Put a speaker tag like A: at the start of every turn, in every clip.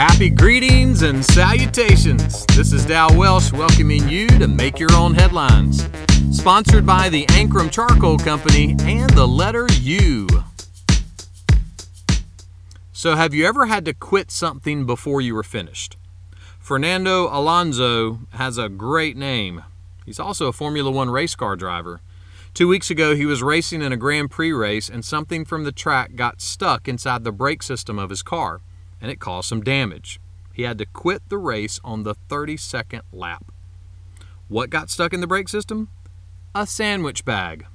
A: Happy greetings and salutations. This is Dal Welsh welcoming you to Make Your Own Headlines. Sponsored by the Ankrum Charcoal Company and the letter U. So, have you ever had to quit something before you were finished? Fernando Alonso has a great name. He's also a Formula One race car driver. Two weeks ago, he was racing in a Grand Prix race, and something from the track got stuck inside the brake system of his car and it caused some damage. He had to quit the race on the 32nd lap. What got stuck in the brake system? A sandwich bag.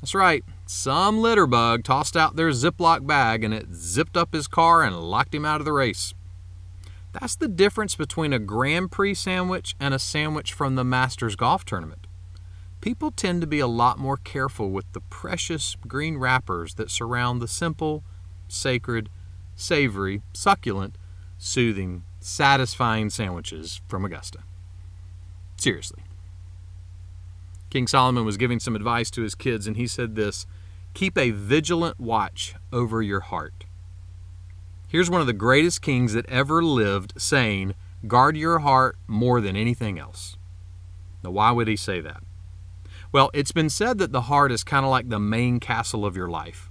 A: That's right, some litter bug tossed out their Ziploc bag and it zipped up his car and locked him out of the race. That's the difference between a Grand Prix sandwich and a sandwich from the Masters Golf Tournament. People tend to be a lot more careful with the precious green wrappers that surround the simple, sacred, savory, succulent, soothing, satisfying sandwiches from Augusta. Seriously. King Solomon was giving some advice to his kids, and he said this Keep a vigilant watch over your heart. Here's one of the greatest kings that ever lived saying, Guard your heart more than anything else. Now, why would he say that? Well, it's been said that the heart is kind of like the main castle of your life.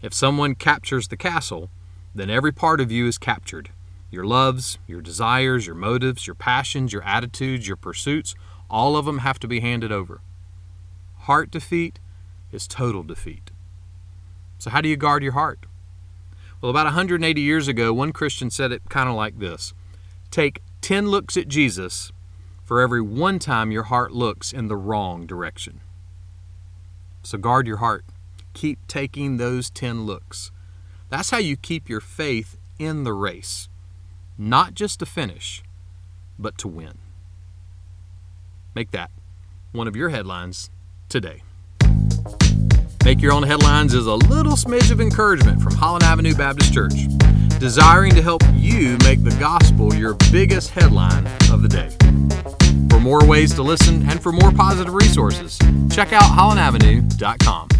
A: If someone captures the castle, then every part of you is captured. Your loves, your desires, your motives, your passions, your attitudes, your pursuits, all of them have to be handed over. Heart defeat is total defeat. So, how do you guard your heart? Well, about 180 years ago, one Christian said it kind of like this Take 10 looks at Jesus for every one time your heart looks in the wrong direction. So, guard your heart. Keep taking those 10 looks. That's how you keep your faith in the race, not just to finish, but to win. Make that one of your headlines today. Make Your Own Headlines is a little smidge of encouragement from Holland Avenue Baptist Church, desiring to help you make the gospel your biggest headline of the day. For more ways to listen and for more positive resources, check out hollandavenue.com.